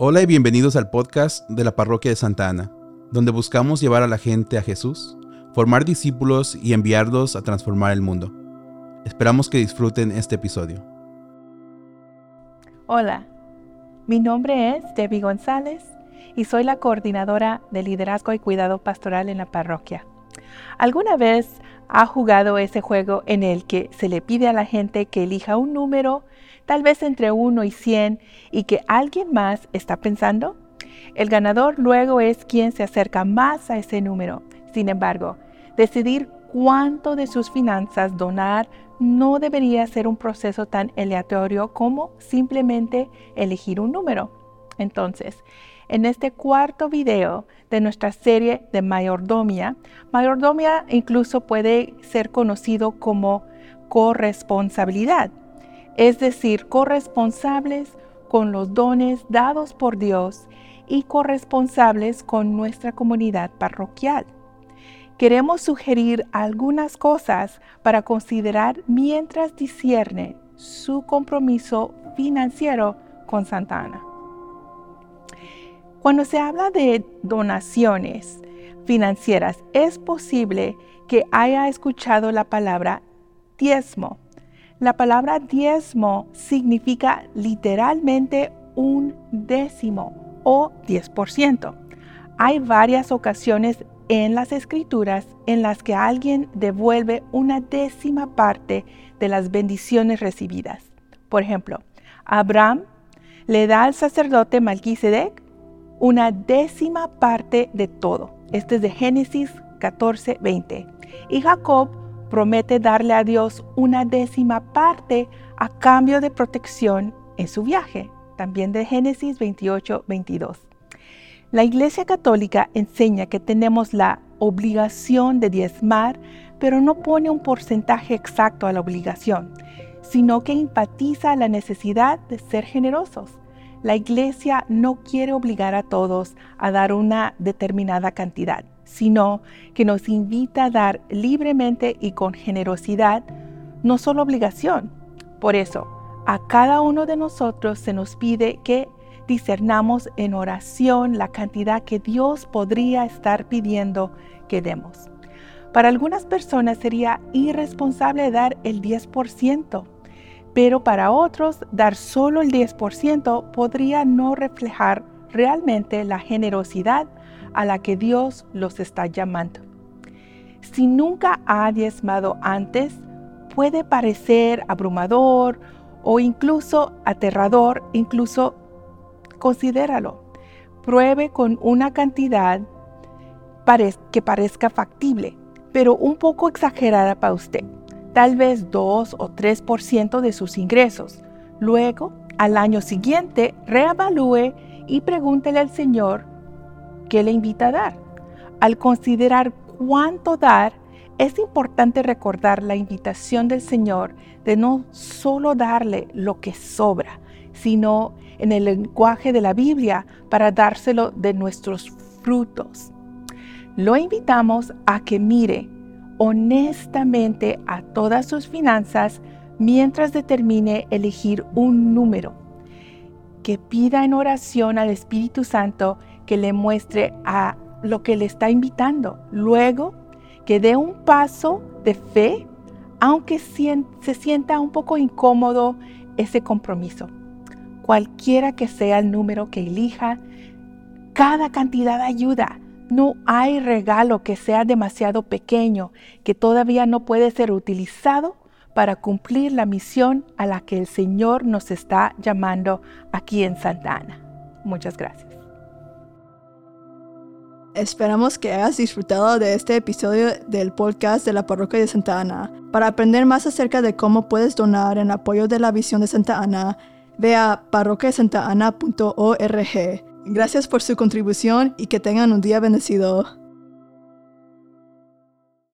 Hola y bienvenidos al podcast de la Parroquia de Santa Ana, donde buscamos llevar a la gente a Jesús, formar discípulos y enviarlos a transformar el mundo. Esperamos que disfruten este episodio. Hola, mi nombre es Debbie González y soy la coordinadora de liderazgo y cuidado pastoral en la parroquia. ¿Alguna vez ha jugado ese juego en el que se le pide a la gente que elija un número tal vez entre 1 y 100, y que alguien más está pensando? El ganador luego es quien se acerca más a ese número. Sin embargo, decidir cuánto de sus finanzas donar no debería ser un proceso tan aleatorio como simplemente elegir un número. Entonces, en este cuarto video de nuestra serie de mayordomia, mayordomia incluso puede ser conocido como corresponsabilidad es decir, corresponsables con los dones dados por Dios y corresponsables con nuestra comunidad parroquial. Queremos sugerir algunas cosas para considerar mientras discierne su compromiso financiero con Santa Ana. Cuando se habla de donaciones financieras, es posible que haya escuchado la palabra diezmo la palabra diezmo significa literalmente un décimo o 10%. Hay varias ocasiones en las escrituras en las que alguien devuelve una décima parte de las bendiciones recibidas. Por ejemplo, Abraham le da al sacerdote Melquisedec una décima parte de todo. Este es de Génesis 14, 20. Y Jacob promete darle a Dios una décima parte a cambio de protección en su viaje, también de Génesis 28, 22. La Iglesia Católica enseña que tenemos la obligación de diezmar, pero no pone un porcentaje exacto a la obligación, sino que enfatiza la necesidad de ser generosos. La Iglesia no quiere obligar a todos a dar una determinada cantidad sino que nos invita a dar libremente y con generosidad, no solo obligación. Por eso, a cada uno de nosotros se nos pide que discernamos en oración la cantidad que Dios podría estar pidiendo que demos. Para algunas personas sería irresponsable dar el 10%, pero para otros dar solo el 10% podría no reflejar realmente la generosidad a la que Dios los está llamando. Si nunca ha diezmado antes, puede parecer abrumador o incluso aterrador, incluso considéralo. Pruebe con una cantidad que parezca factible, pero un poco exagerada para usted, tal vez 2 o 3% de sus ingresos. Luego, al año siguiente, reevalúe y pregúntele al Señor qué le invita a dar. Al considerar cuánto dar, es importante recordar la invitación del Señor de no solo darle lo que sobra, sino en el lenguaje de la Biblia para dárselo de nuestros frutos. Lo invitamos a que mire honestamente a todas sus finanzas mientras determine elegir un número. Que pida en oración al Espíritu Santo que le muestre a lo que le está invitando. Luego, que dé un paso de fe, aunque se sienta un poco incómodo ese compromiso. Cualquiera que sea el número que elija, cada cantidad ayuda. No hay regalo que sea demasiado pequeño, que todavía no puede ser utilizado para cumplir la misión a la que el Señor nos está llamando aquí en Santa Ana. Muchas gracias. Esperamos que hayas disfrutado de este episodio del podcast de la Parroquia de Santa Ana. Para aprender más acerca de cómo puedes donar en apoyo de la visión de Santa Ana, ve a. Gracias por su contribución y que tengan un día bendecido.